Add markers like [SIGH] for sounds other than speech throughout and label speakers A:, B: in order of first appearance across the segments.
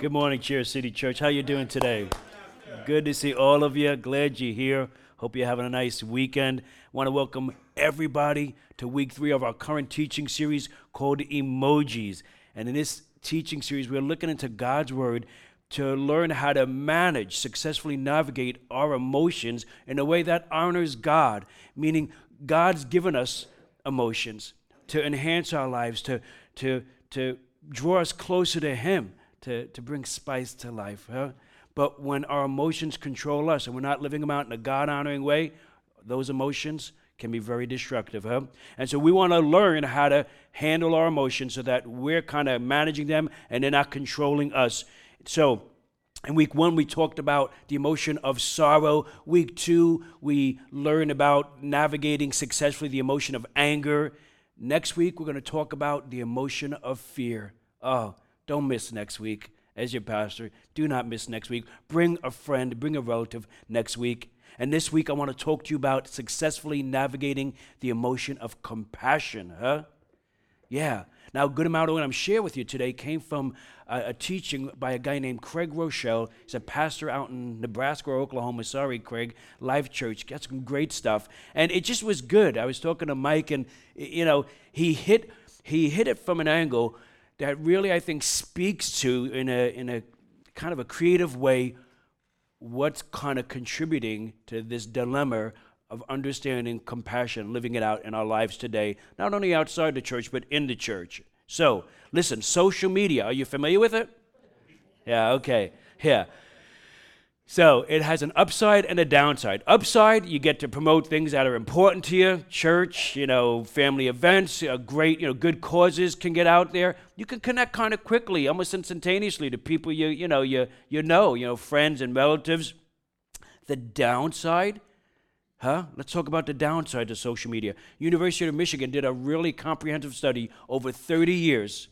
A: Good morning, Chair City Church. How you doing today? Good to see all of you. Glad you're here. Hope you're having a nice weekend. Want to welcome everybody to week three of our current teaching series called Emojis. And in this teaching series, we're looking into God's Word to learn how to manage, successfully navigate our emotions in a way that honors God, meaning God's given us emotions to enhance our lives, to, to, to draw us closer to Him to, to bring spice to life. Huh? But when our emotions control us and we're not living them out in a God honoring way, those emotions can be very destructive. Huh? And so we want to learn how to handle our emotions so that we're kind of managing them and they're not controlling us. So, in week one, we talked about the emotion of sorrow. Week two, we learned about navigating successfully the emotion of anger. Next week, we're going to talk about the emotion of fear. Oh, don't miss next week. As your pastor, do not miss next week. Bring a friend, bring a relative next week. And this week, I want to talk to you about successfully navigating the emotion of compassion, huh? Yeah. Now, a good amount of what I'm sharing with you today came from a, a, teaching by a guy named Craig Groeschel. He's a pastor out in Nebraska or Oklahoma. Sorry, Craig. Life Church. Got some great stuff. And it just was good. I was talking to Mike, and, you know, he hit, he hit it from an angle that really, I think, speaks to, in a, in a kind of a creative way, what's kind of contributing to this dilemma of understanding compassion, living it out in our lives today, not only outside the church, but in the church. So, listen, social media, are you familiar with it? Yeah, okay. Yeah. So it has an upside and a downside. Upside, you get to promote things that are important to you, church, you know, family events, uh, great, you know, good causes can get out there. You can connect kind of quickly, almost instantaneously, to people you, you know, you, you know, you know, friends and relatives. The downside, huh? Let's talk about the downside of social media. University of Michigan did a really comprehensive study over 30 years,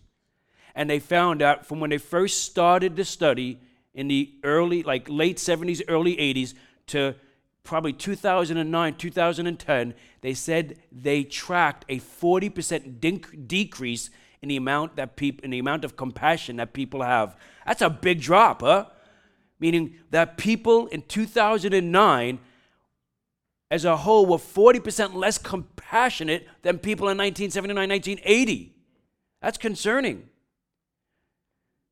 A: and they found out from when they first started the study in the early, like late 70s, early 80s to probably 2009, 2010, they said they tracked a 40% dec- decrease in the amount that people, in the amount of compassion that people have. That's a big drop, huh? Meaning that people in 2009 as a whole were 40% less compassionate than people in 1979, 1980. That's concerning.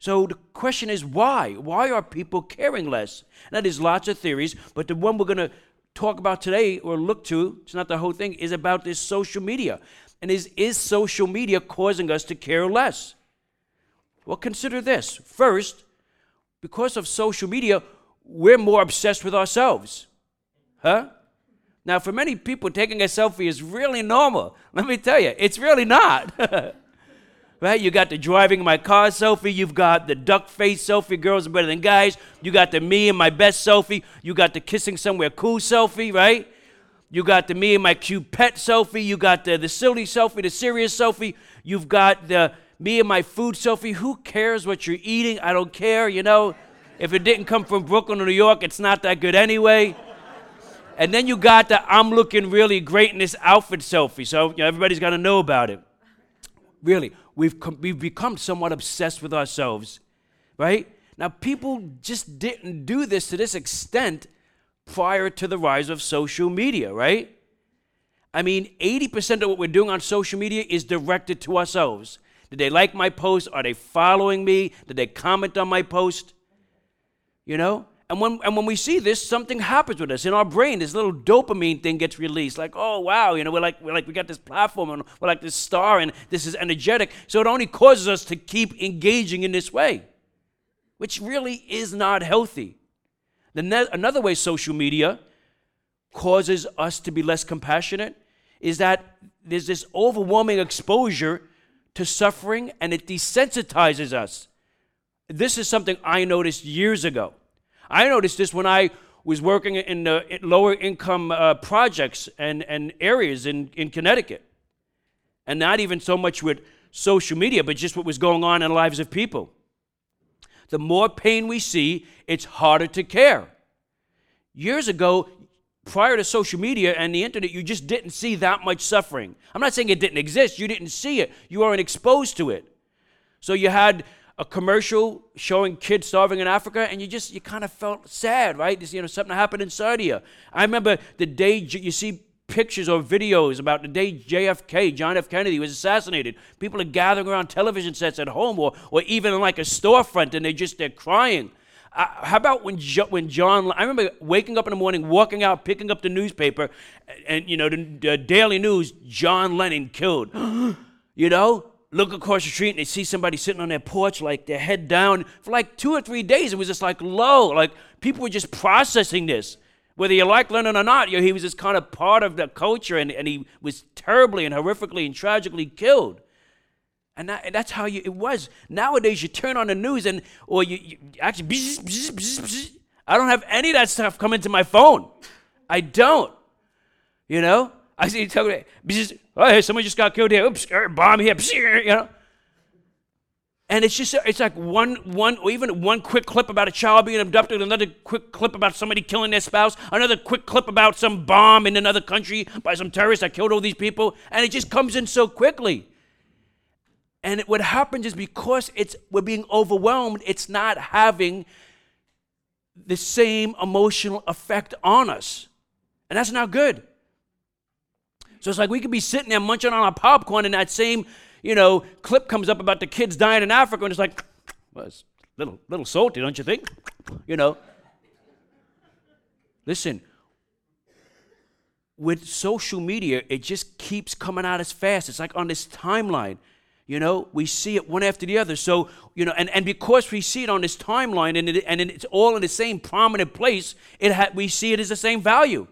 A: So the question is why? Why are people caring less? Now, there's lots of theories, but the one we're going to talk about today or look to, it's not the whole thing, is about this social media. And is, is social media causing us to care less? Well, consider this. First, because of social media, we're more obsessed with ourselves. Huh? Now, for many people, taking a selfie is really normal. Let me tell you, it's really not. [LAUGHS] right? You got the driving my car selfie. You've got the duck face selfie. Girls are better than guys. You got the me and my best selfie. You got the kissing somewhere cool selfie, right? You got the me and my cute pet selfie. You got the, the silly selfie, the serious selfie. You've got the me and my food selfie. Who cares what you're eating? I don't care, you know. If it didn't come from Brooklyn or New York, it's not that good anyway. And then you got the I'm looking really great in this outfit selfie. So you know, everybody's got to know about it. Really, we've, com- we've become somewhat obsessed with ourselves, right? Now, people just didn't do this to this extent prior to the rise of social media, right? I mean, 80% of what we're doing on social media is directed to ourselves. Did they like my post? Are they following me? Did they comment on my post? You know? And when, and when we see this, something happens with us in our brain. This little dopamine thing gets released. Like, oh wow, you know, we're like we're like we got this platform and we're like this star and this is energetic. So it only causes us to keep engaging in this way, which really is not healthy. The ne- another way social media causes us to be less compassionate is that there's this overwhelming exposure to suffering and it desensitizes us. This is something I noticed years ago. I noticed this when I was working in lower income uh, projects and, and areas in, in Connecticut. And not even so much with social media, but just what was going on in the lives of people. The more pain we see, it's harder to care. Years ago, prior to social media and the internet, you just didn't see that much suffering. I'm not saying it didn't exist, you didn't see it, you weren't exposed to it. So you had a commercial showing kids starving in Africa, and you just you kind of felt sad, right? You know, something happened inside of. I remember the day you see pictures or videos about the day JFK, John F. Kennedy, was assassinated. People are gathering around television sets at home or, or even in like a storefront, and they just they're crying. Uh, how about when jo- when John? I remember waking up in the morning, walking out, picking up the newspaper, and, and you know the, the Daily News, John Lennon killed. [GASPS] you know, look across the street and they see somebody sitting on their porch, like their head down. For like two or three days, it was just like low. Like people were just processing this. Whether you like Lennon or not, you know, he was just kind of part of the culture and, and he was terribly and horrifically and tragically killed. And, that, and that's how you, it was. Nowadays, you turn on the news and, or you, you actually, bzz, bzz, bzz, I don't have any of that stuff come into my phone. I don't. You know? I see, tell me, oh, hey, somebody just got killed here. Oops, er, bomb here. You know? And it's just, it's like one, one, or even one quick clip about a child being abducted, another quick clip about somebody killing their spouse, another quick clip about some bomb in another country by some terrorists that killed all these people. And it just comes in so quickly. And what happens is because it's we're being overwhelmed, it's not having the same emotional effect on us. And that's not good. So it's like we could be sitting there munching on our popcorn and that same, you know, clip comes up about the kids dying in Africa and it's like, well, it's a little, little salty, don't you think? You know. Listen, with social media, it just keeps coming out as fast. It's like on this timeline. You know, we see it one after the other. So, you know, and, and because we see it on this timeline and, it, and it's all in the same prominent place, it ha- we see it as the same value.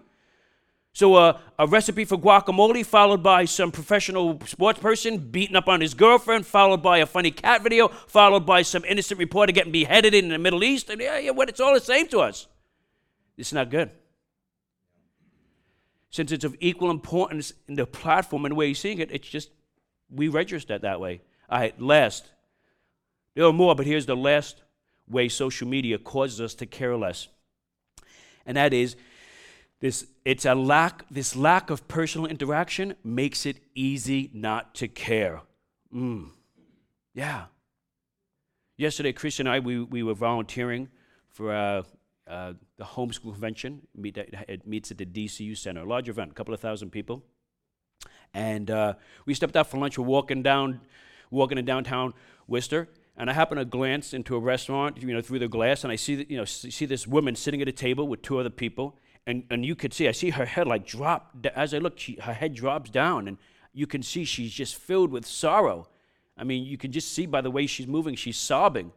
A: So, uh, a recipe for guacamole, followed by some professional sports person beating up on his girlfriend, followed by a funny cat video, followed by some innocent reporter getting beheaded in the Middle East. And yeah, yeah, what? It's all the same to us. It's not good. Since it's of equal importance in the platform and the way you're seeing it, it's just we register that way. All right, last. There are more, but here's the last way social media causes us to care less. And that is this it's a lack this lack of personal interaction makes it easy not to care. Mm. Yeah. Yesterday, Chris and I, we, we were volunteering for uh, uh, the homeschool convention. Meet, it meets at the DCU Center, a large event, a couple of thousand people. And uh, we stepped out for lunch. We're walking down, walking in downtown Worcester, and I happen to glance into a restaurant, you know, through the glass, and I see, you know, see this woman sitting at a table with two other people, and, and you could see, I see her head like drop. As I look, she, her head drops down, and you can see she's just filled with sorrow. I mean, you can just see by the way she's moving, she's sobbing.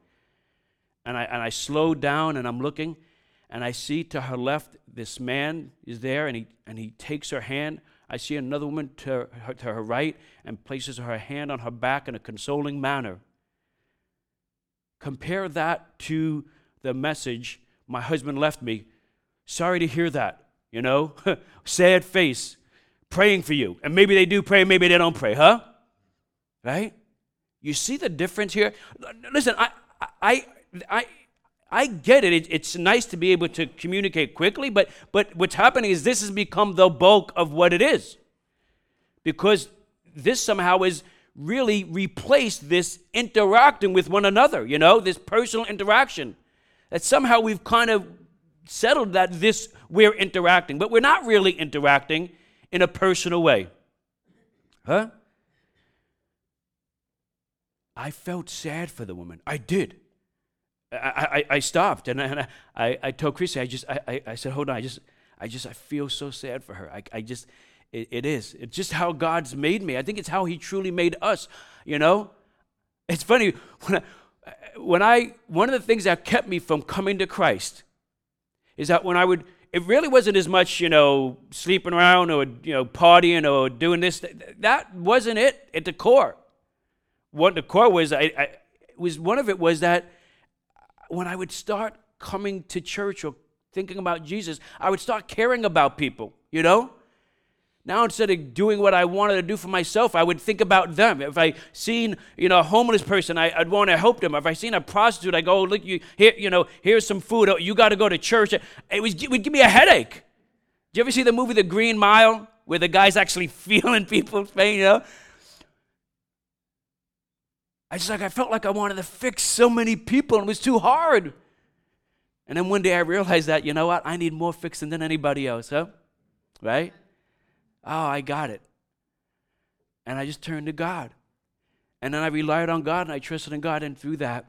A: And I, and I slow down, and I'm looking, and I see to her left, this man is there, and he, and he takes her hand. I see another woman to her, to her right and places her hand on her back in a consoling manner. Compare that to the message my husband left me. Sorry to hear that, you know? [LAUGHS] Sad face, praying for you. And maybe they do pray, maybe they don't pray, huh? Right? You see the difference here? Listen, I, I, I, I get it. it. It's nice to be able to communicate quickly, but, but what's happening is this has become the bulk of what it is. Because this somehow is really replaced this interacting with one another, you know, this personal interaction. That somehow we've kind of settled that this we're interacting, but we're not really interacting in a personal way. Huh? I felt sad for the woman. I did. I, I, I stopped and, I, and I, I told Chrissy, I just, I, I said, hold on, I just, I just, I feel so sad for her. I, I just, it, it is. It's just how God's made me. I think it's how He truly made us, you know? It's funny, when I, when I, one of the things that kept me from coming to Christ is that when I would, it really wasn't as much, you know, sleeping around or, you know, partying or doing this. That wasn't it at the core. What the core was, I, I was one of it was that when I would start coming to church or thinking about Jesus, I would start caring about people, you know? Now instead of doing what I wanted to do for myself, I would think about them. If I seen, you know, a homeless person, I, would want to help them. If I seen a prostitute, I go, look, you here, you know, here's some food. Oh, you got to go to church. It, was, it would give me a headache. Do you ever see the movie The Green Mile, where the guy's actually [LAUGHS] feeling people's pain? You know, I just like I felt like I wanted to fix so many people and it was too hard. And then one day I realized that, you know what? I need more fixing than anybody else, huh? Right? Oh, I got it. And I just turned to God. And then I relied on God and I trusted in God. And through that,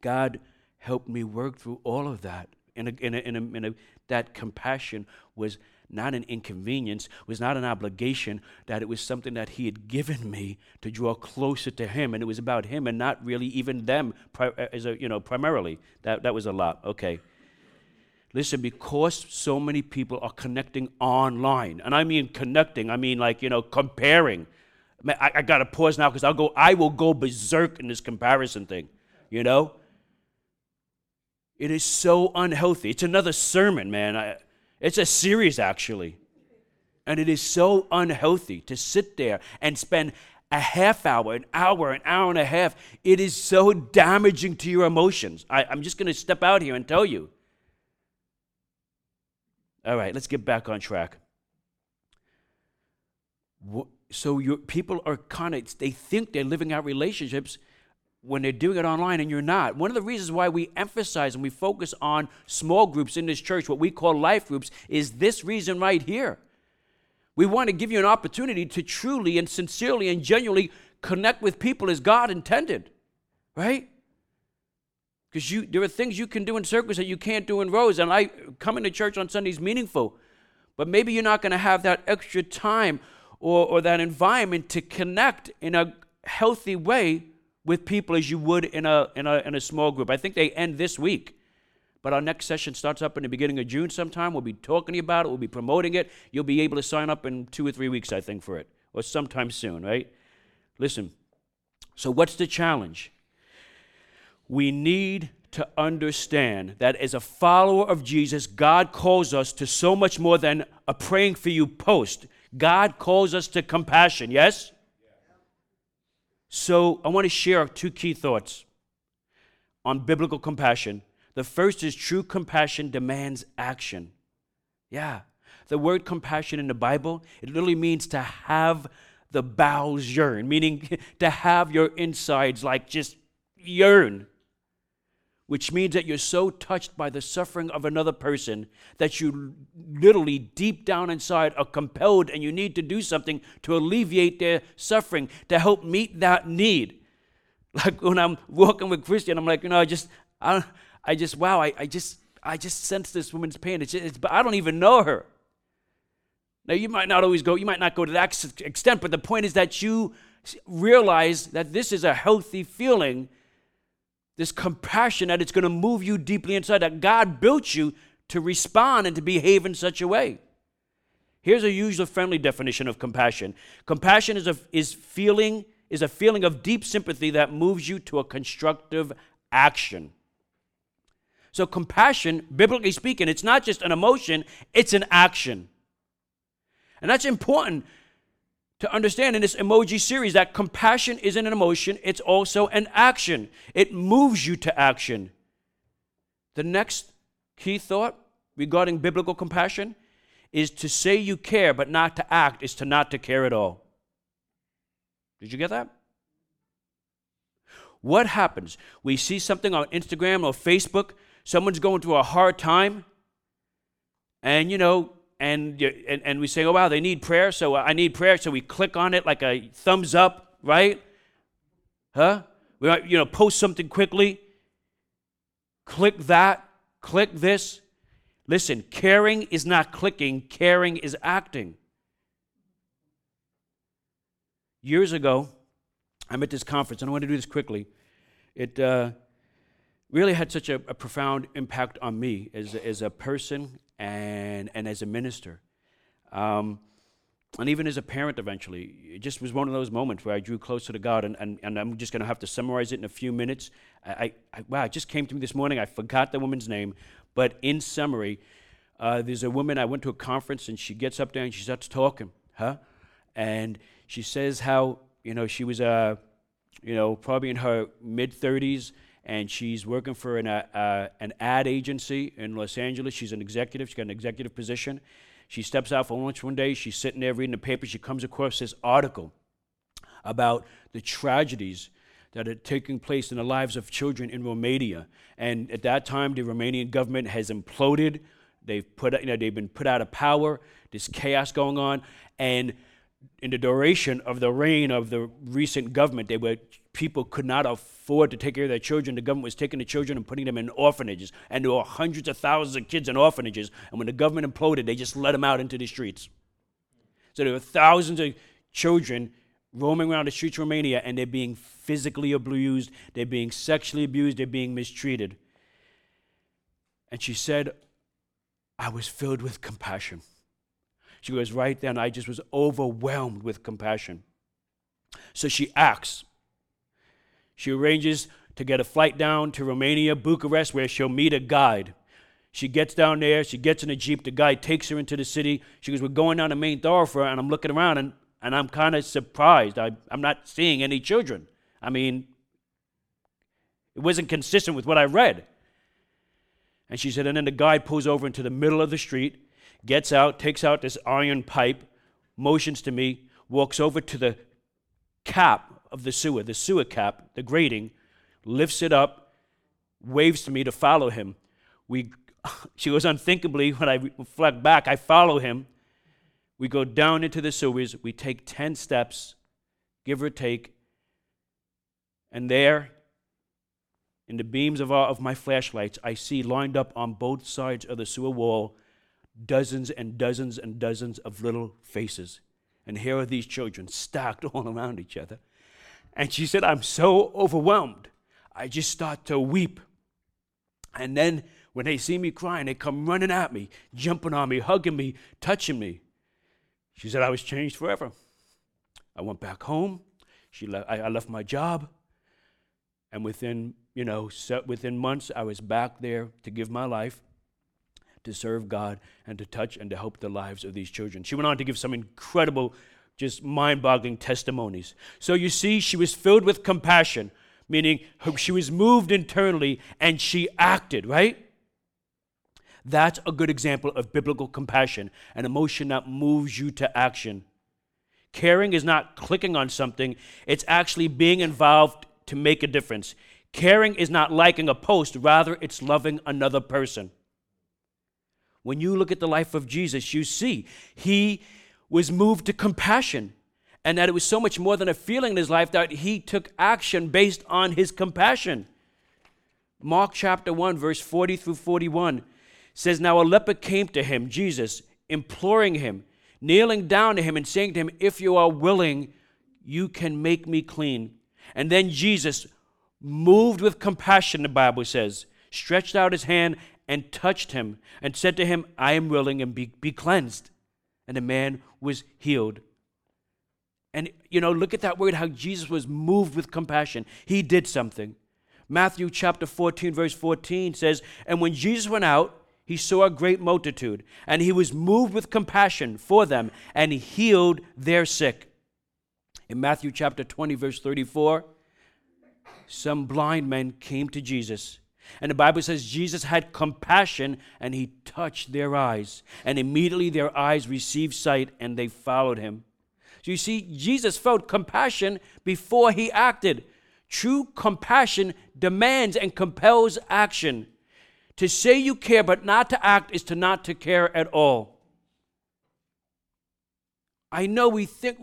A: God helped me work through all of that. In a, in a, in a, in a, that compassion was not an inconvenience, was not an obligation, that it was something that He had given me to draw closer to Him. And it was about Him and not really even them uh, as a, you know, primarily. That, that was a lot. Okay. Listen, because so many people are connecting online, and I mean connecting, I mean like, you know, comparing. I, I got to pause now because I'll go, I will go berserk in this comparison thing, you know? It is so unhealthy. It's another sermon, man. I, it's a series, actually. And it is so unhealthy to sit there and spend a half hour, an hour, an hour and a half. It is so damaging to your emotions. I, I'm just going to step out here and tell you. All right, let's get back on track. So your people are kind of they think they're living out relationships when they're doing it online and you're not. One of the reasons why we emphasize and we focus on small groups in this church, what we call life groups, is this reason right here. We want to give you an opportunity to truly and sincerely and genuinely connect with people as God intended, right? Because you there are things you can do in circles that you can't do in rows. And I coming to church on Sunday is meaningful, but maybe you're not going to have that extra time or, or that environment to connect in a healthy way with people as you would in a, in, a, in a small group. I think they end this week. But our next session starts up in the beginning of June sometime. We'll be talking about it, we'll be promoting it. You'll be able to sign up in two or three weeks, I think, for it, or sometime soon, right? Listen, so what's the challenge? We need to understand that as a follower of Jesus, God calls us to so much more than a praying for you post. God calls us to compassion, yes? So I want to share two key thoughts on biblical compassion. The first is true compassion demands action. Yeah. The word compassion in the Bible, it literally means to have the bowels yearn, meaning [LAUGHS] to have your insides like just yearn which means that you're so touched by the suffering of another person that you literally deep down inside are compelled and you need to do something to alleviate their suffering, to help meet that need. [LAUGHS] Like when I'm walking with Christian, I'm like, you know, I just, I, I just, wow, I, I just, I just sense this woman's pain. It's, it's, but I don't even know her. Now, you might not always go, you might not go to that extent, but the point is that you realize that this is a healthy feeling this compassion that it's going to move you deeply inside, that God built you to respond and to behave in such a way. Here's a user friendly definition of compassion compassion is a, is, feeling, is a feeling of deep sympathy that moves you to a constructive action. So, compassion, biblically speaking, it's not just an emotion, it's an action. And that's important to understand in this emoji series that compassion isn't an emotion, it's also an action. It moves you to action. The next key thought regarding biblical compassion is to say you care but not to act is to not to care at all. Did you get that? What happens? We see something on Instagram or Facebook, someone's going through a hard time, and you know, and, and, and we say, oh, wow, they need prayer, so I need prayer. So we click on it like a thumbs up, right? Huh? We might, you know, post something quickly. Click that, click this. Listen, caring is not clicking, caring is acting. Years ago, I'm at this conference, and I want to do this quickly. It uh, really had such a, a, profound impact on me as, as a person and, and as a minister. Um, and even as a parent eventually. It just was one of those moments where I drew closer to God, and, and, and I'm just going to have to summarize it in a few minutes. I, I, wow, it just came to me this morning. I forgot the woman's name, but in summary, uh, there's a woman, I went to a conference, and she gets up there and she starts talking, huh? And she says how, you know, she was, uh, you know, probably in her mid 30s, and she's working for an, uh, uh, an ad agency in Los Angeles. She's an executive, she's got an executive position. She steps out for lunch one day, she's sitting there reading the paper, she comes across this article about the tragedies that are taking place in the lives of children in Romania. And at that time, the Romanian government has imploded. They've put, you know, they've been put out of power. There's chaos going on, and in the duration of the reign of the recent government, they were people could not afford to take care of their children. The government was taking the children and putting them in orphanages, and there were hundreds of thousands of kids in orphanages. And when the government imploded, they just let them out into the streets. So there were thousands of children roaming around the streets of Romania, and they're being physically abused, they're being sexually abused, they're being mistreated. And she said, I was filled with compassion. She goes, Right then, I just was overwhelmed with compassion. So she acts. She arranges to get a flight down to Romania, Bucharest, where she'll meet a guide. She gets down there, she gets in a Jeep, the guy takes her into the city. She goes, We're going down the main thoroughfare, and I'm looking around, and, and I'm kind of surprised. I, I'm not seeing any children. I mean, it wasn't consistent with what I read. And she said, and then the guide pulls over into the middle of the street, gets out, takes out this iron pipe, motions to me, walks over to the cap of the sewer, the sewer cap, the grating, lifts it up, waves to me to follow him. We, [LAUGHS] she goes unthinkably, when I reflect back, I follow him. We go down into the sewers. We take 10 steps, give or take. And there, in the beams of, our, of my flashlights, I see lined up on both sides of the sewer wall dozens and dozens and dozens of little faces. And here are these children stacked [LAUGHS] all around each other. And she said, I'm so overwhelmed. I just start to weep. And then when they see me crying, they come running at me, jumping on me, hugging me, touching me. She said, I was changed forever. I went back home. She le- I, I left my job. And within, you know, within months, I was back there to give my life to serve God and to touch and to help the lives of these children. She went on to give some incredible, just mind boggling testimonies. So you see, she was filled with compassion, meaning she was moved internally and she acted, right? That's a good example of biblical compassion, an emotion that moves you to action. Caring is not clicking on something, it's actually being involved to make a difference. Caring is not liking a post, rather, it's loving another person. When you look at the life of Jesus, you see he was moved to compassion and that it was so much more than a feeling in his life that he took action based on his compassion. Mark chapter 1, verse 40 through 41 says, Now a leper came to him, Jesus, imploring him, kneeling down to him, and saying to him, If you are willing, you can make me clean. And then Jesus, moved with compassion, the Bible says, stretched out his hand and touched him and said to him, I am willing and be, be cleansed. And the man was healed. And, you know, look at that word, how Jesus was moved with compassion. He did something. Matthew chapter 14, verse 14 says, And when Jesus went out, he saw a great multitude, and he was moved with compassion for them, and he healed their sick. In Matthew chapter 20, verse 34, some blind men came to Jesus and the Bible says Jesus had compassion and he touched their eyes. And immediately their eyes received sight and they followed him. So you see, Jesus felt compassion before he acted. True compassion demands and compels action. To say you care but not to act is to not to care at all. I know we think,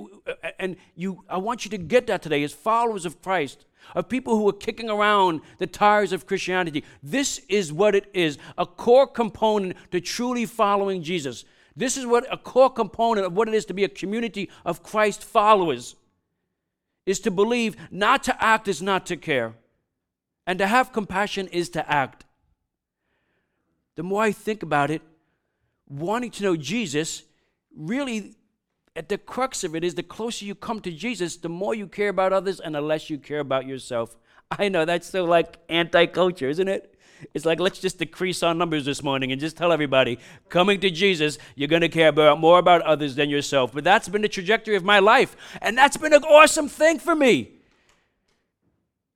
A: and you, I want you to get that today as followers of Christ of people who are kicking around the tires of Christianity. This is what it is a core component to truly following Jesus. This is what a core component of what it is to be a community of Christ followers is to believe not to act is not to care, and to have compassion is to act. The more I think about it, wanting to know Jesus really at the crux of it is the closer you come to Jesus, the more you care about others and the less you care about yourself. I know that's so like anti culture, isn't it? It's like, let's just decrease our numbers this morning and just tell everybody coming to Jesus, you're going to care about, more about others than yourself. But that's been the trajectory of my life. And that's been an awesome thing for me.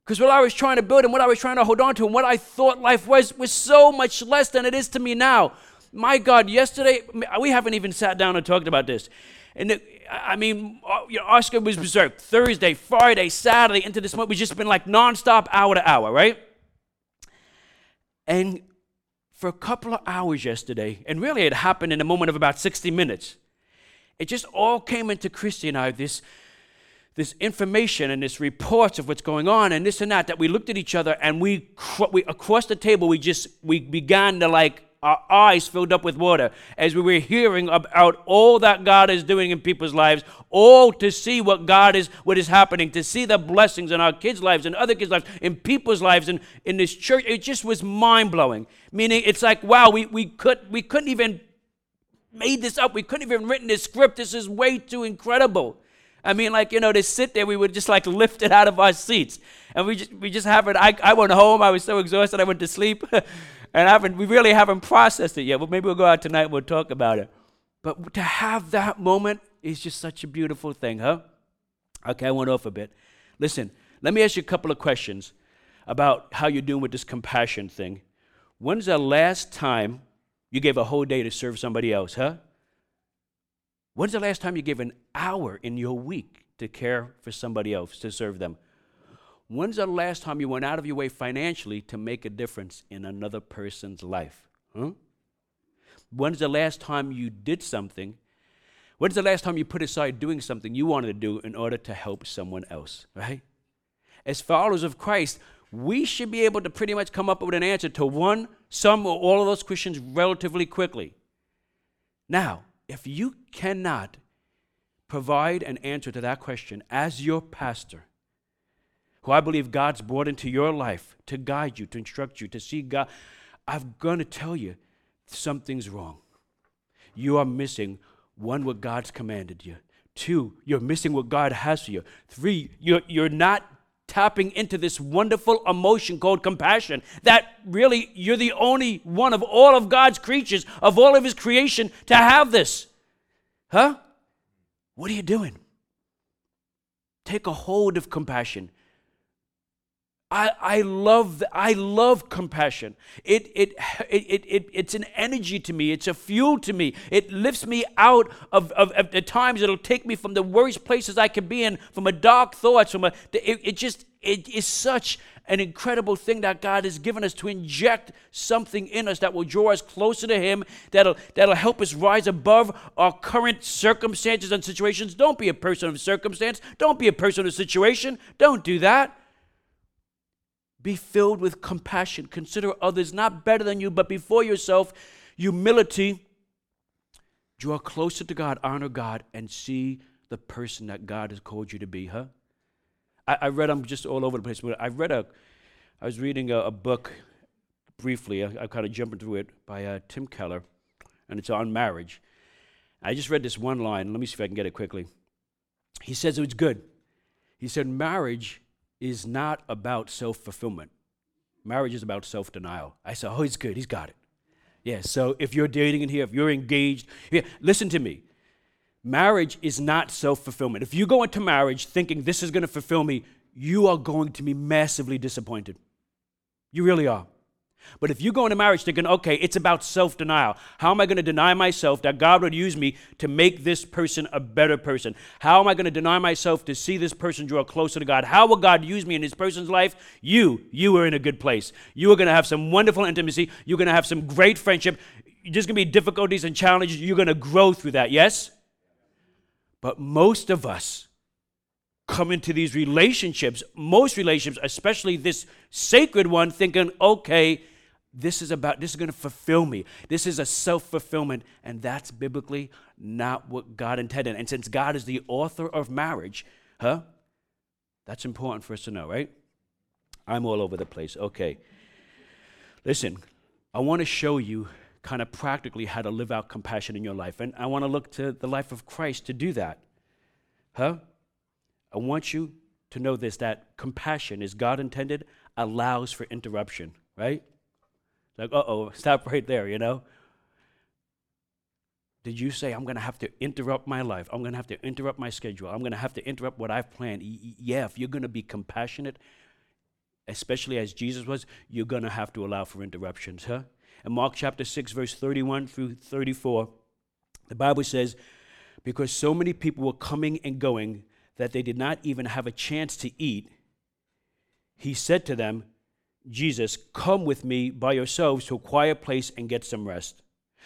A: Because what I was trying to build and what I was trying to hold on to and what I thought life was was so much less than it is to me now. My God, yesterday, we haven't even sat down and talked about this. And it, I mean, uh, you know, Oscar was berserk Thursday, Friday, Saturday, into this month. We've just been like nonstop, hour to hour, right? And for a couple of hours yesterday, and really it happened in a moment of about 60 minutes, it just all came into Christy and I this, this information and this reports of what's going on and this and that that we looked at each other and we, we across the table we just we began to like our eyes filled up with water as we were hearing about all that God is doing in people's lives, all to see what God is, what is happening, to see the blessings in our kids' lives and other kids' lives, in people's lives, and in this church. It just was mind blowing. Meaning, it's like, wow, we, we could we couldn't even made this up. We couldn't even written this script. This is way too incredible. I mean, like, you know, to sit there, we would just like lift it out of our seats. And we just, we just haven't, I, I went home, I was so exhausted, I went to sleep. [LAUGHS] and I haven't, we really haven't processed it yet. But maybe we'll go out tonight and we'll talk about it. But to have that moment is just such a beautiful thing, huh? Okay, I went off a bit. Listen, let me ask you a couple of questions about how you're doing with this compassion thing. When's the last time you gave a whole day to serve somebody else, huh? When's the last time you gave an hour in your week to care for somebody else, to serve them? When's the last time you went out of your way financially to make a difference in another person's life? Huh? When's the last time you did something? When's the last time you put aside doing something you wanted to do in order to help someone else, right? As followers of Christ, we should be able to pretty much come up with an answer to one, some, or all of those questions relatively quickly. Now, if you cannot provide an answer to that question as your pastor, who I believe God's brought into your life to guide you, to instruct you, to see God, I'm going to tell you something's wrong. You are missing one, what God's commanded you. Two, you're missing what God has for you. Three, you're, you're not tapping into this wonderful emotion called compassion that really you're the only one of all of God's creatures, of all of His creation, to have this. Huh? What are you doing? Take a hold of compassion. I, I love I love compassion. It, it, it, it, it's an energy to me. It's a fuel to me. It lifts me out of, of, of the times it'll take me from the worst places I can be in, from a dark thoughts, from a it, it just it is such an incredible thing that God has given us to inject something in us that will draw us closer to Him, that'll, that'll help us rise above our current circumstances and situations. Don't be a person of circumstance. Don't be a person of situation. Don't do that. Be filled with compassion. Consider others not better than you, but before yourself. Humility. Draw closer to God, honor God, and see the person that God has called you to be, huh? I, I read, I'm just all over the place, but I read a, I was reading a, a book briefly, I, am kind of jumping through it, by uh, Tim Keller, and it's on marriage. I just read this one line. Let me see if I can get it quickly. He says it was good. He said, Marriage is not about self fulfillment. Marriage is about self denial. I said, Oh, he's good. He's got it. Yeah, so if you're dating in here, if you're engaged, yeah, listen to me. Marriage is not self fulfillment. If you go into marriage thinking this is going to fulfill me, you are going to be massively disappointed. You really are. But if you go into marriage thinking, okay, it's about self denial. How am I going to deny myself that God would use me to make this person a better person? How am I going to deny myself to see this person draw closer to God? How will God use me in this person's life? You, you are in a good place. You are going to have some wonderful intimacy. You're going to have some great friendship. There's going to be difficulties and challenges. You're going to grow through that, yes? But most of us come into these relationships, most relationships, especially this sacred one, thinking, okay, this is about, this is going to fulfill me. This is a self fulfillment. And that's biblically not what God intended. And since God is the author of marriage, huh? That's important for us to know, right? I'm all over the place. Okay. Listen, I want to show you kind of practically how to live out compassion in your life. And I want to look to the life of Christ to do that. Huh? I want you to know this that compassion, is God intended, allows for interruption, right? Like, uh oh, stop [LAUGHS] right there, you know? Did you say, I'm going to have to interrupt my life? I'm going to have to interrupt my schedule. I'm going to have to interrupt what I've planned. Yeah, if you're going to be compassionate, especially as Jesus was, you're going to have to allow for interruptions, huh? In Mark chapter 6, verse 31 through 34, the Bible says, Because so many people were coming and going that they did not even have a chance to eat, he said to them, Jesus, come with me by yourselves to a quiet place and get some rest.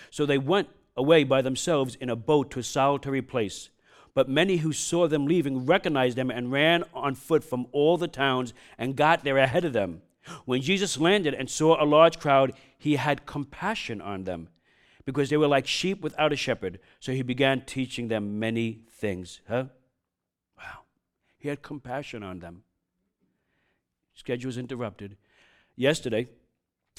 A: So they went away by themselves in a boat to a solitary place. But many who saw them leaving recognized them and ran on foot from all the towns and got there ahead of them. When Jesus landed and saw a large crowd, he had compassion on them because they were like sheep without a shepherd. So he began teaching them many things. Huh? Wow. He had compassion on them. Schedule was interrupted. Yesterday,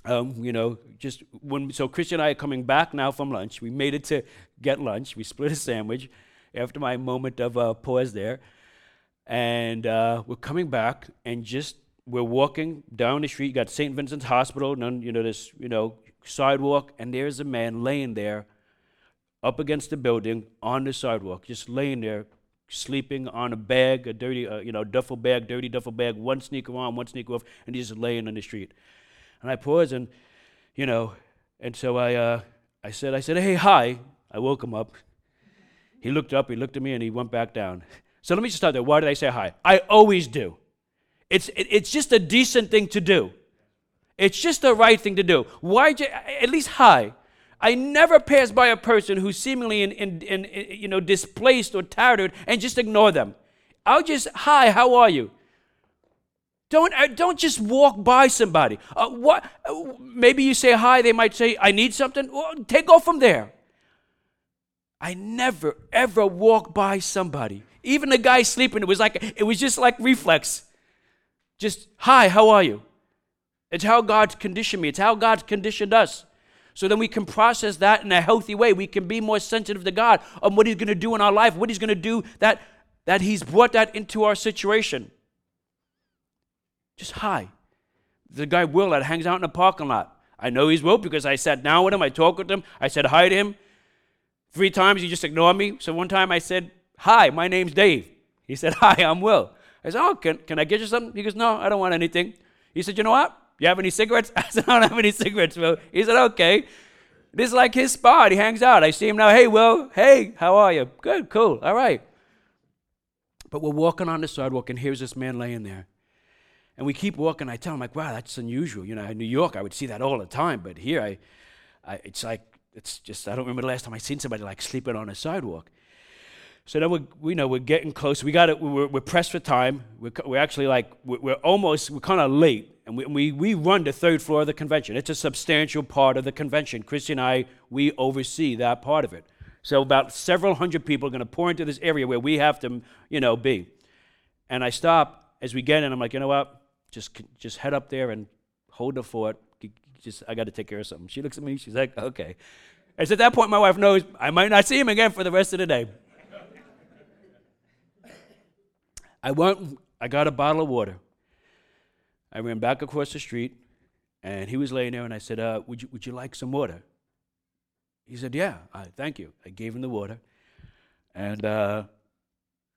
A: um, you know, just when so Christian and I are coming back now from lunch. We made it to get lunch. We split a sandwich after my moment of uh, pause there, and uh, we're coming back and just we're walking down the street. You got St. Vincent's Hospital, and you know this, you know, sidewalk, and there's a man laying there, up against the building on the sidewalk, just laying there, sleeping on a bag, a dirty, uh, you know, duffel bag, dirty duffel bag, one sneaker on, one sneaker off, and he's just laying on the street. And I paused, and you know, and so I, uh, I said, I said, hey, hi. I woke him up. He looked up, he looked at me, and he went back down. So let me just start there. Why did I say hi? I always do. It's, it, it's just a decent thing to do. It's just the right thing to do. Why, at least hi. I never pass by a person who's seemingly in, in, in, in, you know, displaced or tattered and just ignore them. I'll just, hi, how are you? Don't, uh, don't just walk by somebody. Uh, what, uh, maybe you say hi, they might say, I need something. Well, take off from there. I never, ever walk by somebody. Even the guy sleeping, it was like, it was just like reflex. Just, hi, how are you? It's how God conditioned me. It's how God conditioned us. So then we can process that in a healthy way. We can be more sensitive to God on what He's going to do in our life, what He's going to do that, that He's brought that into our situation. Just hi. The guy Will that hangs out in the parking lot. I know he's Will because I sat down with him, I talked with him, I said hi to him. Three times he just ignored me. So one time I said, Hi, my name's Dave. He said, Hi, I'm Will. I said, Oh, can, can I get you something? He goes, No, I don't want anything. He said, You know what? You have any cigarettes? [LAUGHS] I said, I don't have any cigarettes, Will. He said, Okay. This is like his spot. He hangs out. I see him now. Hey, Will. Hey, how are you? Good, cool. All right. But we're walking on the sidewalk, and here's this man laying there. And we keep walking. I tell him, like, wow, that's unusual. You know, in New York, I would see that all the time. But here, I, I it's like, it's just, I don't remember the last time I seen somebody like sleeping on a sidewalk. So then we, we know we're getting close. We got it. We're, we're pressed for time. We're, we're actually like we're, we're almost we're kind of late, and we, we we run the third floor of the convention. It's a substantial part of the convention. Christy and I we oversee that part of it. So about several hundred people are going to pour into this area where we have to you know be. And I stop as we get in. I'm like, you know what? Just just head up there and hold the fort. Just I got to take care of something. She looks at me. She's like, okay. And at that point, my wife knows I might not see him again for the rest of the day. I went, I got a bottle of water. I ran back across the street, and he was laying there, and I said, uh, would, you, would you like some water? He said, Yeah, I, thank you. I gave him the water. And, uh,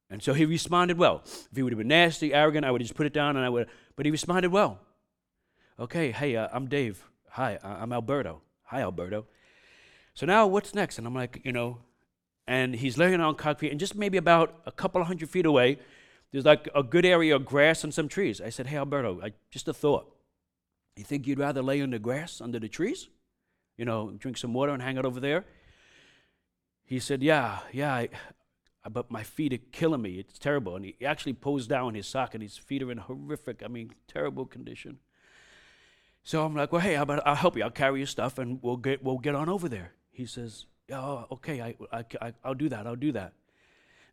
A: and so he responded well. If he would have been nasty, arrogant, I would just put it down, and I would, but he responded well. Okay, hey, uh, I'm Dave. Hi, I'm Alberto. Hi, Alberto. So now what's next? And I'm like, you know, and he's laying on concrete, and just maybe about a couple of hundred feet away, there's like a good area of grass and some trees. I said, Hey, Alberto, I, just a thought. You think you'd rather lay in the grass under the trees? You know, drink some water and hang out over there? He said, Yeah, yeah, I, but my feet are killing me. It's terrible. And he actually pulls down his sock, and his feet are in horrific, I mean, terrible condition. So I'm like, well, hey, I'll help you. I'll carry your stuff, and we'll get we'll get on over there. He says, oh, okay, I, I, I'll do that. I'll do that.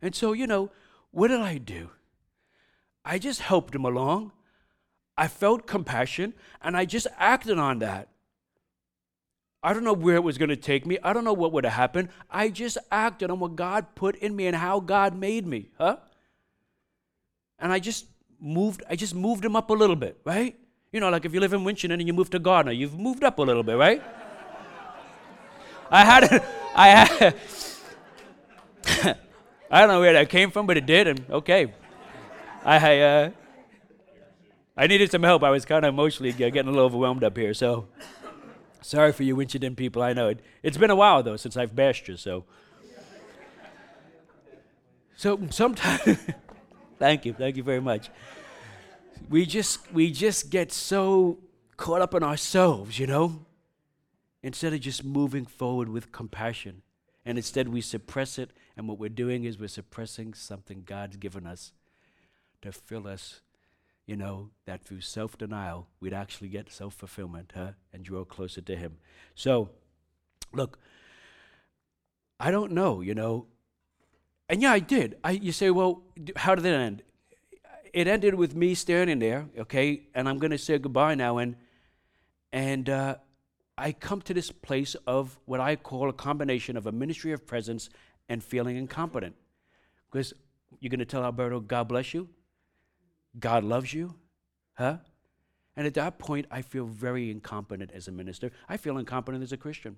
A: And so, you know, what did I do? I just helped him along. I felt compassion and I just acted on that. I don't know where it was going to take me. I don't know what would have happened. I just acted on what God put in me and how God made me, huh? And I just moved I just moved him up a little bit, right? You know, like if you live in Winchendon and you move to Gardner, you've moved up a little bit, right? I had [LAUGHS] I had [LAUGHS] I don't know where that came from, but it did, and okay. I, uh, I needed some help. I was kind of emotionally getting a little overwhelmed up here. So, Sorry for you Winchendon people. I know it. It's been a while though since I've bashed you. So, so sometimes, [LAUGHS] thank you, thank you very much. We just we just get so caught up in ourselves, you know, instead of just moving forward with compassion, and instead we suppress it. And what we're doing is we're suppressing something God's given us to fill us you know, that through self denial, we'd actually get self fulfillment huh? and draw closer to Him. So, look, I don't know, you know. And yeah, I did. I, you say, well, how did it end? It ended with me standing there, okay, and I'm going to say goodbye now. And, and uh, I come to this place of what I call a combination of a ministry of presence and feeling incompetent. Because you're going to tell Alberto, God bless you? God loves you? Huh? And at that point, I feel very incompetent as a minister. I feel incompetent as a Christian.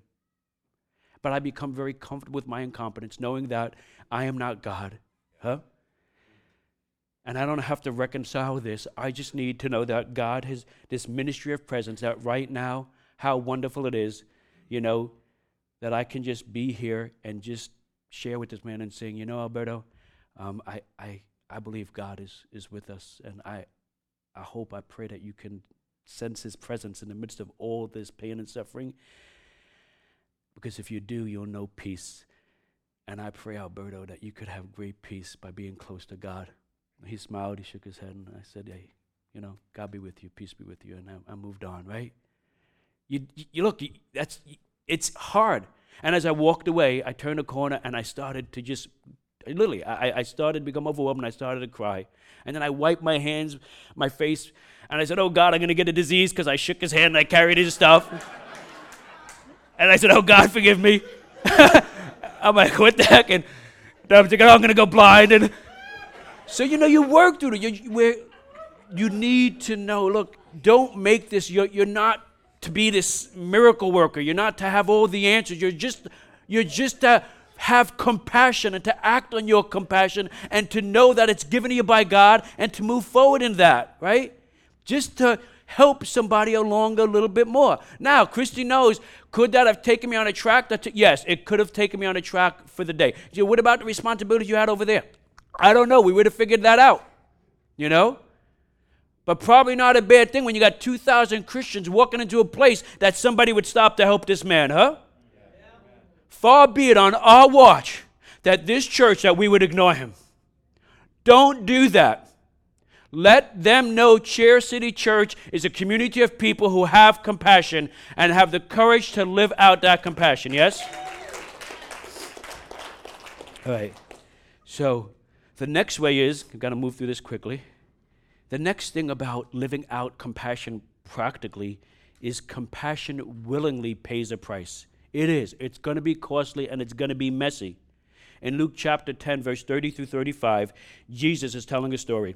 A: But I become very comfortable with my incompetence, knowing that I am not God. Huh? And I don't have to reconcile this. I just need to know that God has this ministry of presence, that right now, how wonderful it is, you know, that I can just be here and just share with this man and saying, you know, Alberto, um, I, I, I believe God is, is with us. And I, I hope, I pray that you can sense His presence in the midst of all this pain and suffering. Because if you do, you'll know peace. And I pray, Alberto, that you could have great peace by being close to God. He smiled, he shook his head, and I said, Hey, you know, God be with you, peace be with you. And I, I moved on, right? You, you look, that's, it's hard. And as I walked away, I turned a corner and I started to just Literally, I, I started to become overwhelmed and I started to cry. And then I wiped my hands, my face, and I said, Oh God, I'm going to get a disease because I shook his hand and I carried his stuff. [LAUGHS] and I said, Oh God, forgive me. [LAUGHS] I'm like, What the heck? And I'm thinking, oh, I'm going to go blind. And so, you know, you work through it. You, where you need to know look, don't make this, you're, you're not to be this miracle worker. You're not to have all the answers. You're just, you're just to have compassion and to act on your compassion and to know that it's given to you by God and to move forward in that, right? Just to help somebody along a little bit more. Now, Christy knows, could that have taken me on a track? That t- yes, it could have taken me on a track for the day. What about the responsibilities you had over there? I don't know. We would have figured that out, you know? But probably not a bad thing when you got 2,000 Christians walking into a place that somebody would stop to help this man, huh? Far be it on our watch that this church that we would ignore him. Don't do that. Let them know Chair City Church is a community of people who have compassion and have the courage to live out that compassion. Yes? All right. So the next way is, I've got to move through this quickly. The next thing about living out compassion practically is compassion willingly pays a price. It is. It's going to be costly and it's going to be messy. In Luke chapter 10, verse 30 through 35, Jesus is telling a story.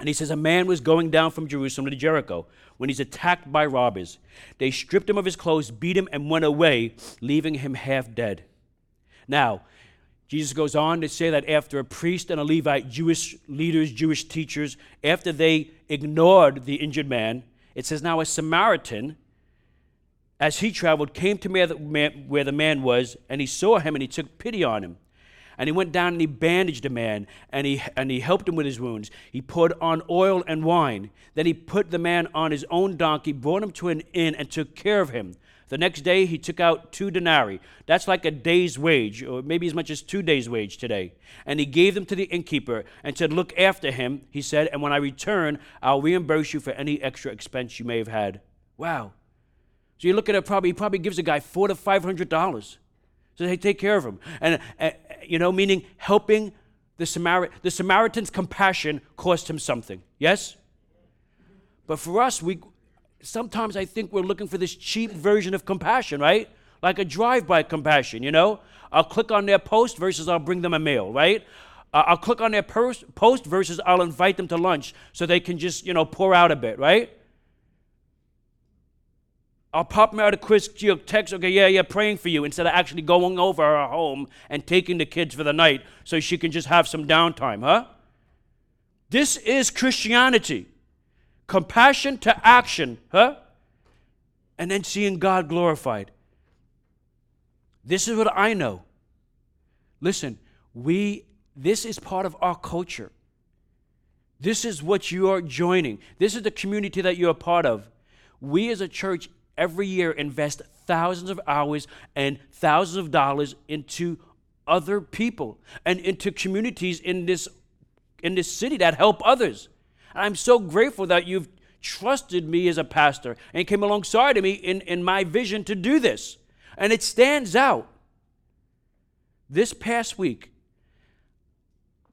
A: And he says, A man was going down from Jerusalem to Jericho when he's attacked by robbers. They stripped him of his clothes, beat him, and went away, leaving him half dead. Now, Jesus goes on to say that after a priest and a Levite, Jewish leaders, Jewish teachers, after they ignored the injured man, it says now a Samaritan as he traveled, came to where the, man, was, and he saw him and he took pity on him. And he went down and he bandaged the man and he, and he helped him with his wounds. He put on oil and wine. Then he put the man on his own donkey, brought him to an inn, and took care of him. The next day he took out two denarii. That's like a day's wage, or maybe as much as two days' wage today. And he gave them to the innkeeper and said, Look after him, he said, and when I return, I'll reimburse you for any extra expense you may have had. Wow. So you look at it, probably he probably gives a guy four to five hundred dollars. So hey, take care of him, and uh, you know, meaning helping the Samaritan. The Samaritan's compassion cost him something. Yes. But for us, we sometimes I think we're looking for this cheap version of compassion, right? Like a drive-by compassion. You know, I'll click on their post versus I'll bring them a meal, right? Uh, I'll click on their post versus I'll invite them to lunch so they can just you know pour out a bit, right? I'll pop out a quick text, okay, yeah, yeah, praying for you, instead of actually going over her home and taking the kids for the night so she can just have some downtime, huh? This is Christianity. Compassion to action, huh? and then seeing God glorified. This is what I know. Listen, we this is part of our culture. This is what you are joining. This is the community that you're part of. We as a church every year invest thousands of hours and thousands of dollars into other people and into communities in this in this city that help others. And I'm so grateful that you've trusted me as a pastor and came alongside of me in, in my vision to do this. And it stands out. This past week,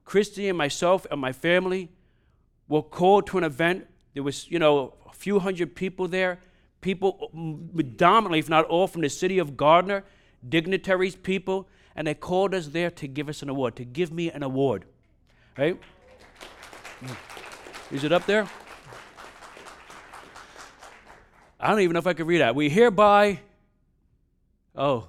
A: Christy and myself and my family were called to an event. There was, you know, a few hundred people there. People, mm, predominantly, if not all, from the city of Gardner, dignitaries, people, and they called us there to give us an award, to give me an award. Right? Mm. Is it up there? I don't even know if I can read that. We hereby, oh,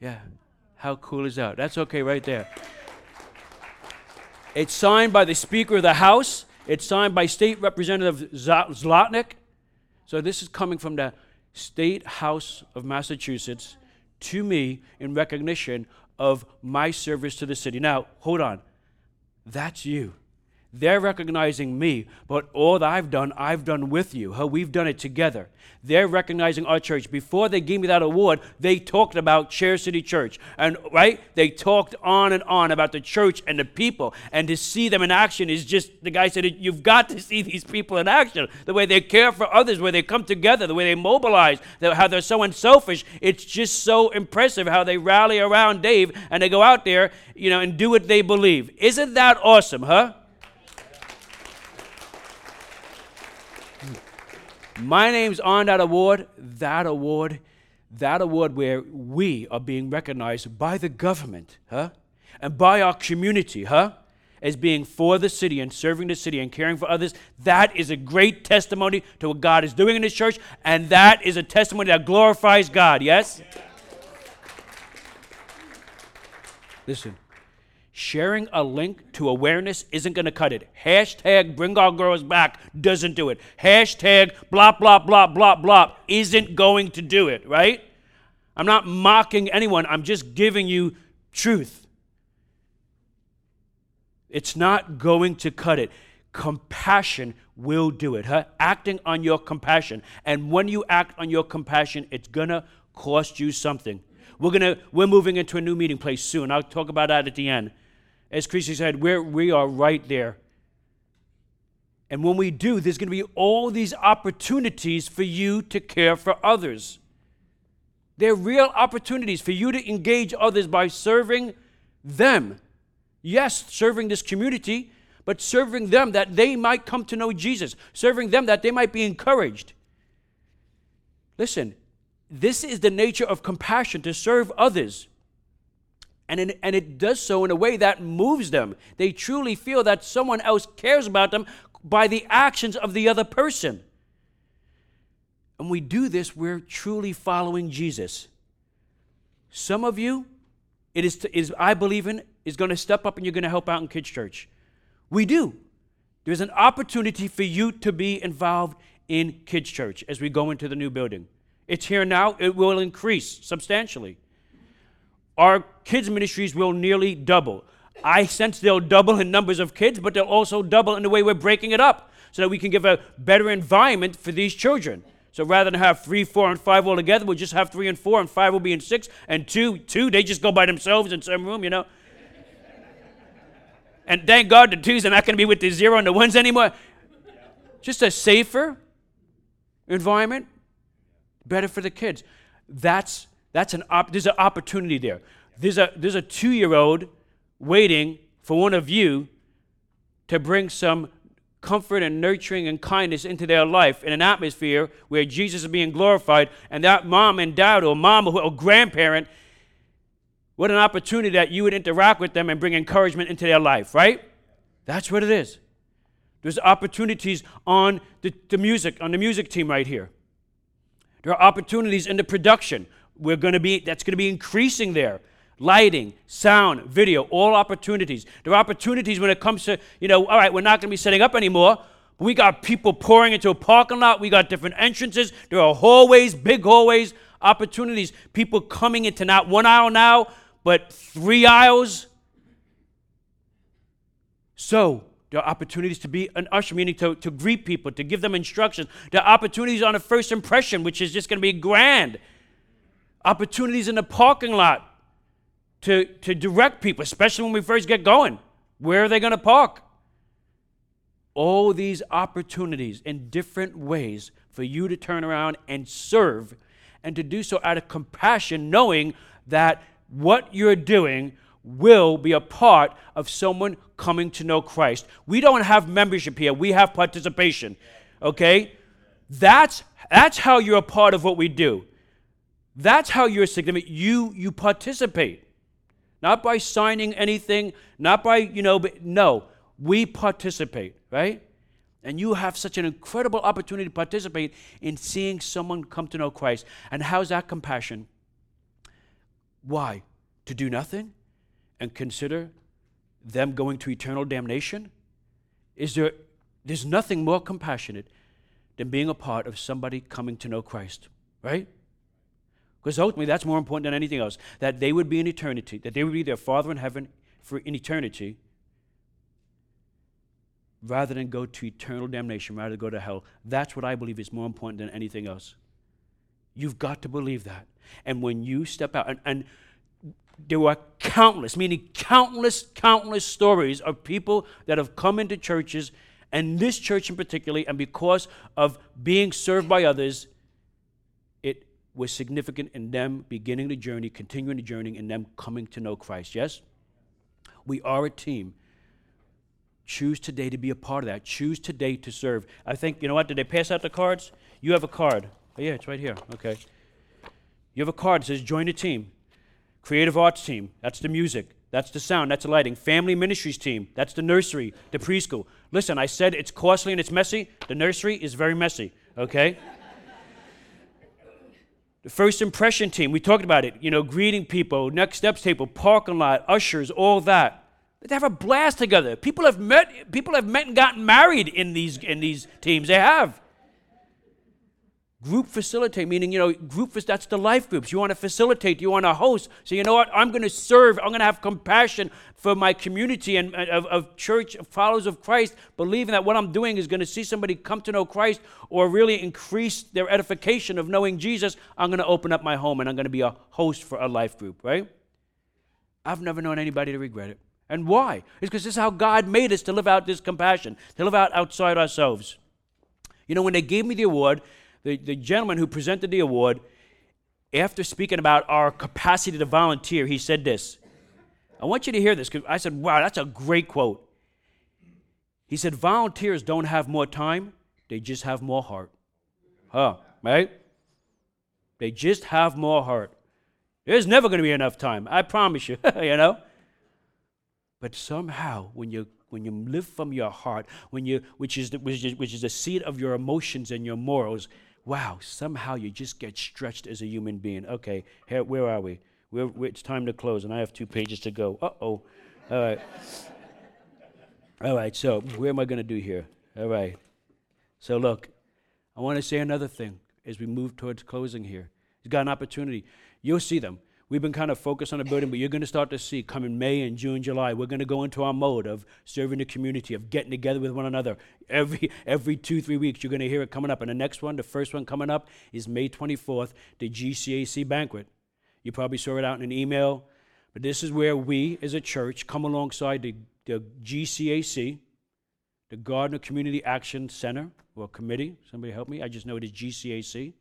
A: Yeah. How cool is that? That's okay right there. It's signed by the Speaker of the House. It's signed by State Representative Zlotnik. So this is coming from the State House of Massachusetts to me in recognition of my service to the city. Now, hold on. That's you. They're recognizing me, but all that I've done, I've done with you. How we've done it together. They're recognizing our church. Before they gave me that award, they talked about Chair City Church. And right? They talked on and on about the church and the people. And to see them in action is just the guy said, You've got to see these people in action. The way they care for others, where they come together, the way they mobilize, how they're so unselfish. It's just so impressive how they rally around Dave and they go out there, you know, and do what they believe. Isn't that awesome, huh? My name's on that award, that award, that award where we are being recognized by the government, huh? And by our community, huh? As being for the city and serving the city and caring for others. That is a great testimony to what God is doing in His church, and that is a testimony that glorifies God, yes? Listen, Sharing a link to awareness isn't going to cut it. Hashtag bring our girls back doesn't do it. Hashtag blah, blah, blah, blah, blah isn't going to do it, right? I'm not mocking anyone, I'm just giving you truth. It's not going to cut it. Compassion will do it. Huh? Acting on your compassion. And when you act on your compassion, it's going to cost you something. We're, gonna, we're moving into a new meeting place soon. I'll talk about that at the end as Christy said, we're, we are right there. And when we do, there's going to be all these opportunities for you to care for others. They're real opportunities for you to engage others by serving them. Yes, serving this community, but serving them that they might come to know Jesus, serving them that they might be encouraged. Listen, this is the nature of compassion to serve others. And, in, and it does so in a way that moves them. They truly feel that someone else cares about them by the actions of the other person. And we do this, we're truly following Jesus. Some of you, it is, to, is I believe in, is going to step up and you're going to help out in kids' church. We do. There's an opportunity for you to be involved in kids' church as we go into the new building. It's here now, it will increase substantially our kids' ministries will nearly double. I sense they'll double in numbers of kids, but they'll also double in the way we're breaking it up so that we can give a better environment for these children. So rather than have three, four, and five all together, we'll just have three and four, and five will be in six, and two, two, they just go by themselves in some room, you know. and thank God the twos are not going to be with the zero and the ones anymore. Just a safer environment, better for the kids. That's that's an op- there's an opportunity there. There's a there's a two-year-old waiting for one of you to bring some comfort and nurturing and kindness into their life in an atmosphere where Jesus is being glorified, and that mom and dad or mom or grandparent, what an opportunity that you would interact with them and bring encouragement into their life, right? That's what it is. There's opportunities on the, the music, on the music team right here. There are opportunities in the production. We're going to be, that's going to be increasing there. Lighting, sound, video, all opportunities. There are opportunities when it comes to, you know, all right, we're not going to be setting up anymore. We got people pouring into a parking lot. We got different entrances. There are hallways, big hallways, opportunities. People coming into not one aisle now, but three aisles. So, there are opportunities to be an usher, meaning to, to greet people, to give them instructions. There are opportunities on a first impression, which is just going to be grand. Opportunities in the parking lot to, to direct people, especially when we first get going. Where are they going to park? All these opportunities in different ways for you to turn around and serve, and to do so out of compassion, knowing that what you're doing will be a part of someone coming to know Christ. We don't have membership here, we have participation. Okay? That's that's how you're a part of what we do. That's how you're significant. You you participate. Not by signing anything, not by, you know, but no, we participate, right? And you have such an incredible opportunity to participate in seeing someone come to know Christ. And how's that compassion? Why? To do nothing? and consider them going to eternal damnation? Is there there's nothing more compassionate than being a part of somebody coming to know Christ, right? Because ultimately that's more important than anything else. That they would be in eternity, that they would be their Father in heaven for in eternity, rather than go to eternal damnation, rather than go to hell. That's what I believe is more important than anything else. You've got to believe that. And when you step out, and, and there were countless, meaning countless, countless stories of people that have come into churches, and this church in particular, and because of being served by others, was significant in them beginning the journey, continuing the journey, and them coming to know Christ. Yes? We are a team. Choose today to be a part of that. Choose today to serve. I think, you know what? Did they pass out the cards? You have a card. Oh, yeah, it's right here. Okay. You have a card that says join a team. Creative arts team, that's the music, that's the sound, that's the lighting. Family ministries team, that's the nursery, the preschool. Listen, I said it's costly and it's messy. The nursery is very messy, okay? The first impression team, we talked about it, you know, greeting people, next steps table, parking lot, ushers, all that. They have a blast together. People have met, people have met and gotten married in these in these teams. They have. Group facilitate, meaning, you know, group, that's the life groups. You want to facilitate, you want to host. So, you know what? I'm going to serve, I'm going to have compassion for my community and of, of church followers of Christ, believing that what I'm doing is going to see somebody come to know Christ or really increase their edification of knowing Jesus. I'm going to open up my home and I'm going to be a host for a life group, right? I've never known anybody to regret it. And why? It's because this is how God made us to live out this compassion, to live out outside ourselves. You know, when they gave me the award, the, the gentleman who presented the award, after speaking about our capacity to volunteer, he said this. I want you to hear this because I said, wow, that's a great quote. He said, volunteers don't have more time, they just have more heart. Huh, right? They just have more heart. There's never going to be enough time, I promise you, [LAUGHS] you know? But somehow, when you when you live from your heart, when you, which is the, which is, which is the seat of your emotions and your morals, wow, somehow you just get stretched as a human being. Okay, here, where are we? We're, we're, it's time to close, and I have two pages to go. Uh oh. All right. All right, so where am I going to do here? All right. So, look, I want to say another thing as we move towards closing here. You've got an opportunity. You'll see them. We've been kind of focused on the building, but you're going to start to see coming May and June, July, we're going to go into our mode of serving the community, of getting together with one another. Every every two, three weeks, you're going to hear it coming up. And the next one, the first one coming up, is May 24th, the GCAC banquet. You probably saw it out in an email, but this is where we as a church come alongside the, the GCAC, the Gardner Community Action Center or Committee. Somebody help me. I just know it is GCAC.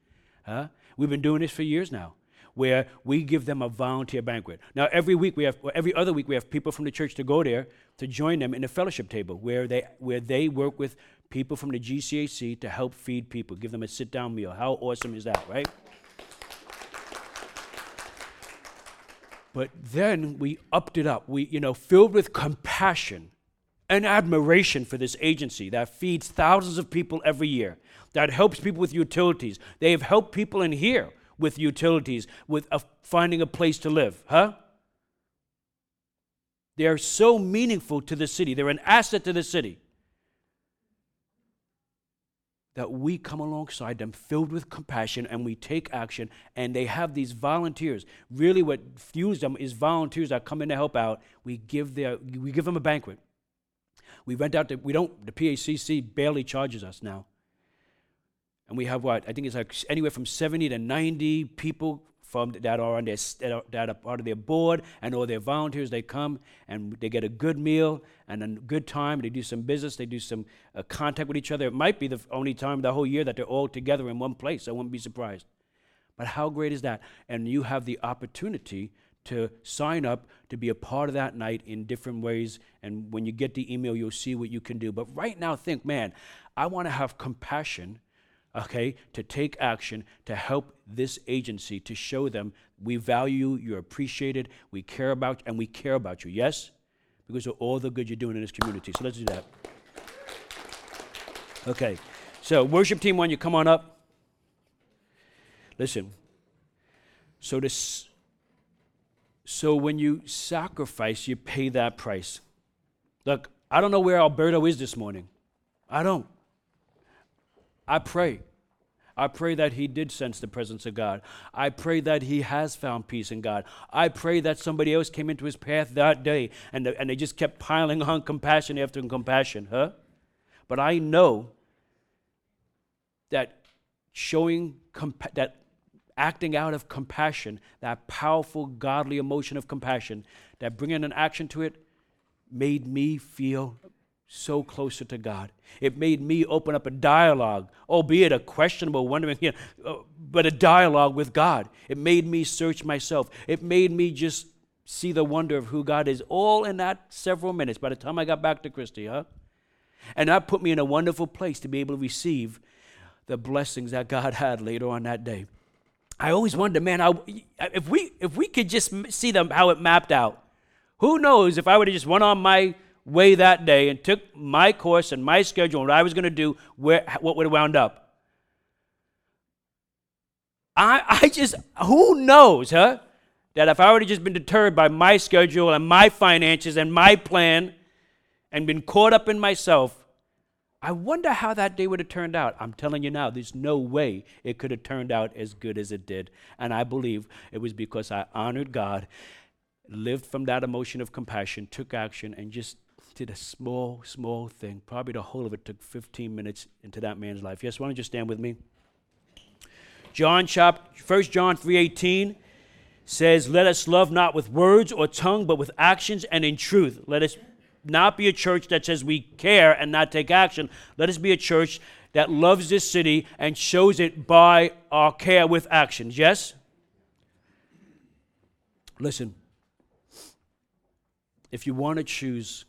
A: Huh? We've been doing this for years now where we give them a volunteer banquet. Now, every week we have, every other week we have people from the church to go there to join them in the fellowship table where they, where they work with people from the GCAC to help feed people, give them a sit down meal. How awesome is that, right? But then we upped it up. We, you know, filled with compassion and admiration for this agency that feeds thousands of people every year, that helps people with utilities. They have helped people in here with utilities, with a, finding a place to live, huh? They are so meaningful to the city. They're an asset to the city. That we come alongside them filled with compassion and we take action, and they have these volunteers. Really, what fuels them is volunteers that come in to help out. We give, their, we give them a banquet. We rent out, the, we don't, the PACC barely charges us now. And we have what? I think it's like anywhere from 70 to 90 people from that are on their that are, part of their board and all their volunteers. They come and they get a good meal and a good time. They do some business. They do some uh, contact with each other. It might be the only time the whole year that they're all together in one place. I wouldn't be surprised. But how great is that? And you have the opportunity to sign up to be a part of that night in different ways. And when you get the email, you'll see what you can do. But right now, think, man, I want to have compassion, okay, to take action to help this agency to show them we value you, you're appreciated, we care about, and we care about you. Yes? Because of all the good you're doing in this community. So let's do that. Okay. So, worship team, when you come on up. Listen. So this so when you sacrifice, you pay that price. Look, I don't know where Alberto is this morning. I don't. I pray. I pray that he did sense the presence of God. I pray that he has found peace in God. I pray that somebody else came into his path that day and, and they just kept piling on compassion after compassion, huh? But I know that showing compa- that acting out of compassion, that powerful, godly emotion of compassion, that bringing an action to it, made me feel so closer to God. It made me open up a dialogue, albeit a questionable, wondering, you know, uh, but a dialogue with God. It made me search myself. It made me just see the wonder of who God is, all in that several minutes by the time I got back to Christie, huh? And that put me in a wonderful place to be able to receive the blessings that God had later on that day. I always wondered, man, I, if we if we could just see them how it mapped out, who knows if I would have just went on my way that day and took my course and my schedule and what I was going to do, where what would have wound up. I I just who knows, huh? That if I would have just been deterred by my schedule and my finances and my plan, and been caught up in myself, I wonder how that day would have turned out. I'm telling you now, there's no way it could have turned out as good as it did. And I believe it was because I honored God, lived from that emotion of compassion, took action, and just did a small, small thing. Probably the whole of it took 15 minutes into that man's life. Yes, why don't you stand with me? John chapter 1 John 3:18 says, "Let us love not with words or tongue, but with actions and in truth. Let us not be a church that says we care and not take action. Let us be a church that loves this city and shows it by our care with actions. Yes? Listen, if you want to choose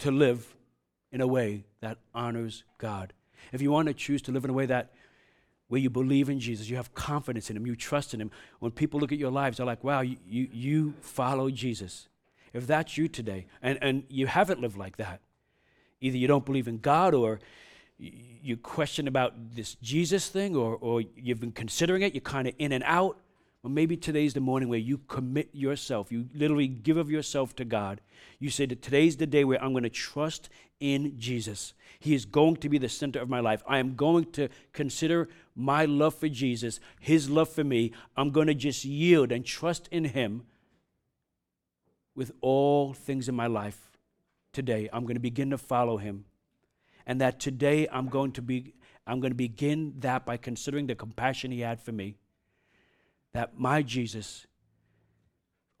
A: to live in a way that honors God, if you want to choose to live in a way that where you believe in Jesus, you have confidence in Him, you trust in Him. When people look at your lives, they're like, wow, you, you, you follow Jesus. If that's you today, and, and you haven't lived like that, either you don't believe in God or you question about this Jesus thing, or, or you've been considering it, you're kind of in and out. Well, maybe today's the morning where you commit yourself, you literally give of yourself to God. You say that today's the day where I'm going to trust in Jesus. He is going to be the center of my life. I am going to consider my love for Jesus, His love for me. I'm going to just yield and trust in Him with all things in my life today. I'm going to begin to follow him. And that today I'm going to be I'm going to begin that by considering the compassion he had for me. That my Jesus,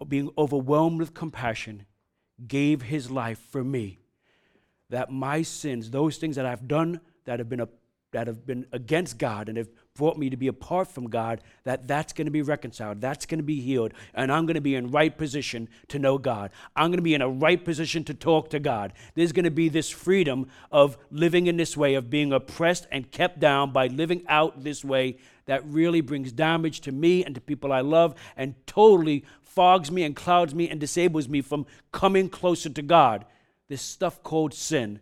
A: being overwhelmed with compassion, gave his life for me. That my sins, those things that I've done that have been a, that have been against God and have brought me to be apart from God, that that's going to be reconciled, that's going to be healed, and I'm going to be in right position to know God. I'm going to be in a right position to talk to God. There's going to be this freedom of living in this way, of being oppressed and kept down by living out this way that really brings damage to me and to people I love and totally fogs me and clouds me and disables me from coming closer to God. this stuff called sin,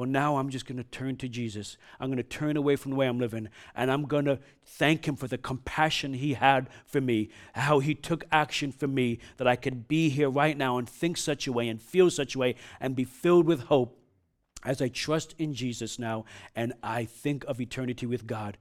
A: well, now I'm just going to turn to Jesus. I'm going to turn away from the way I'm living, and I'm going to thank Him for the compassion He had for me, how He took action for me, that I could be here right now and think such a way and feel such a way and be filled with hope as I trust in Jesus now and I think of eternity with God.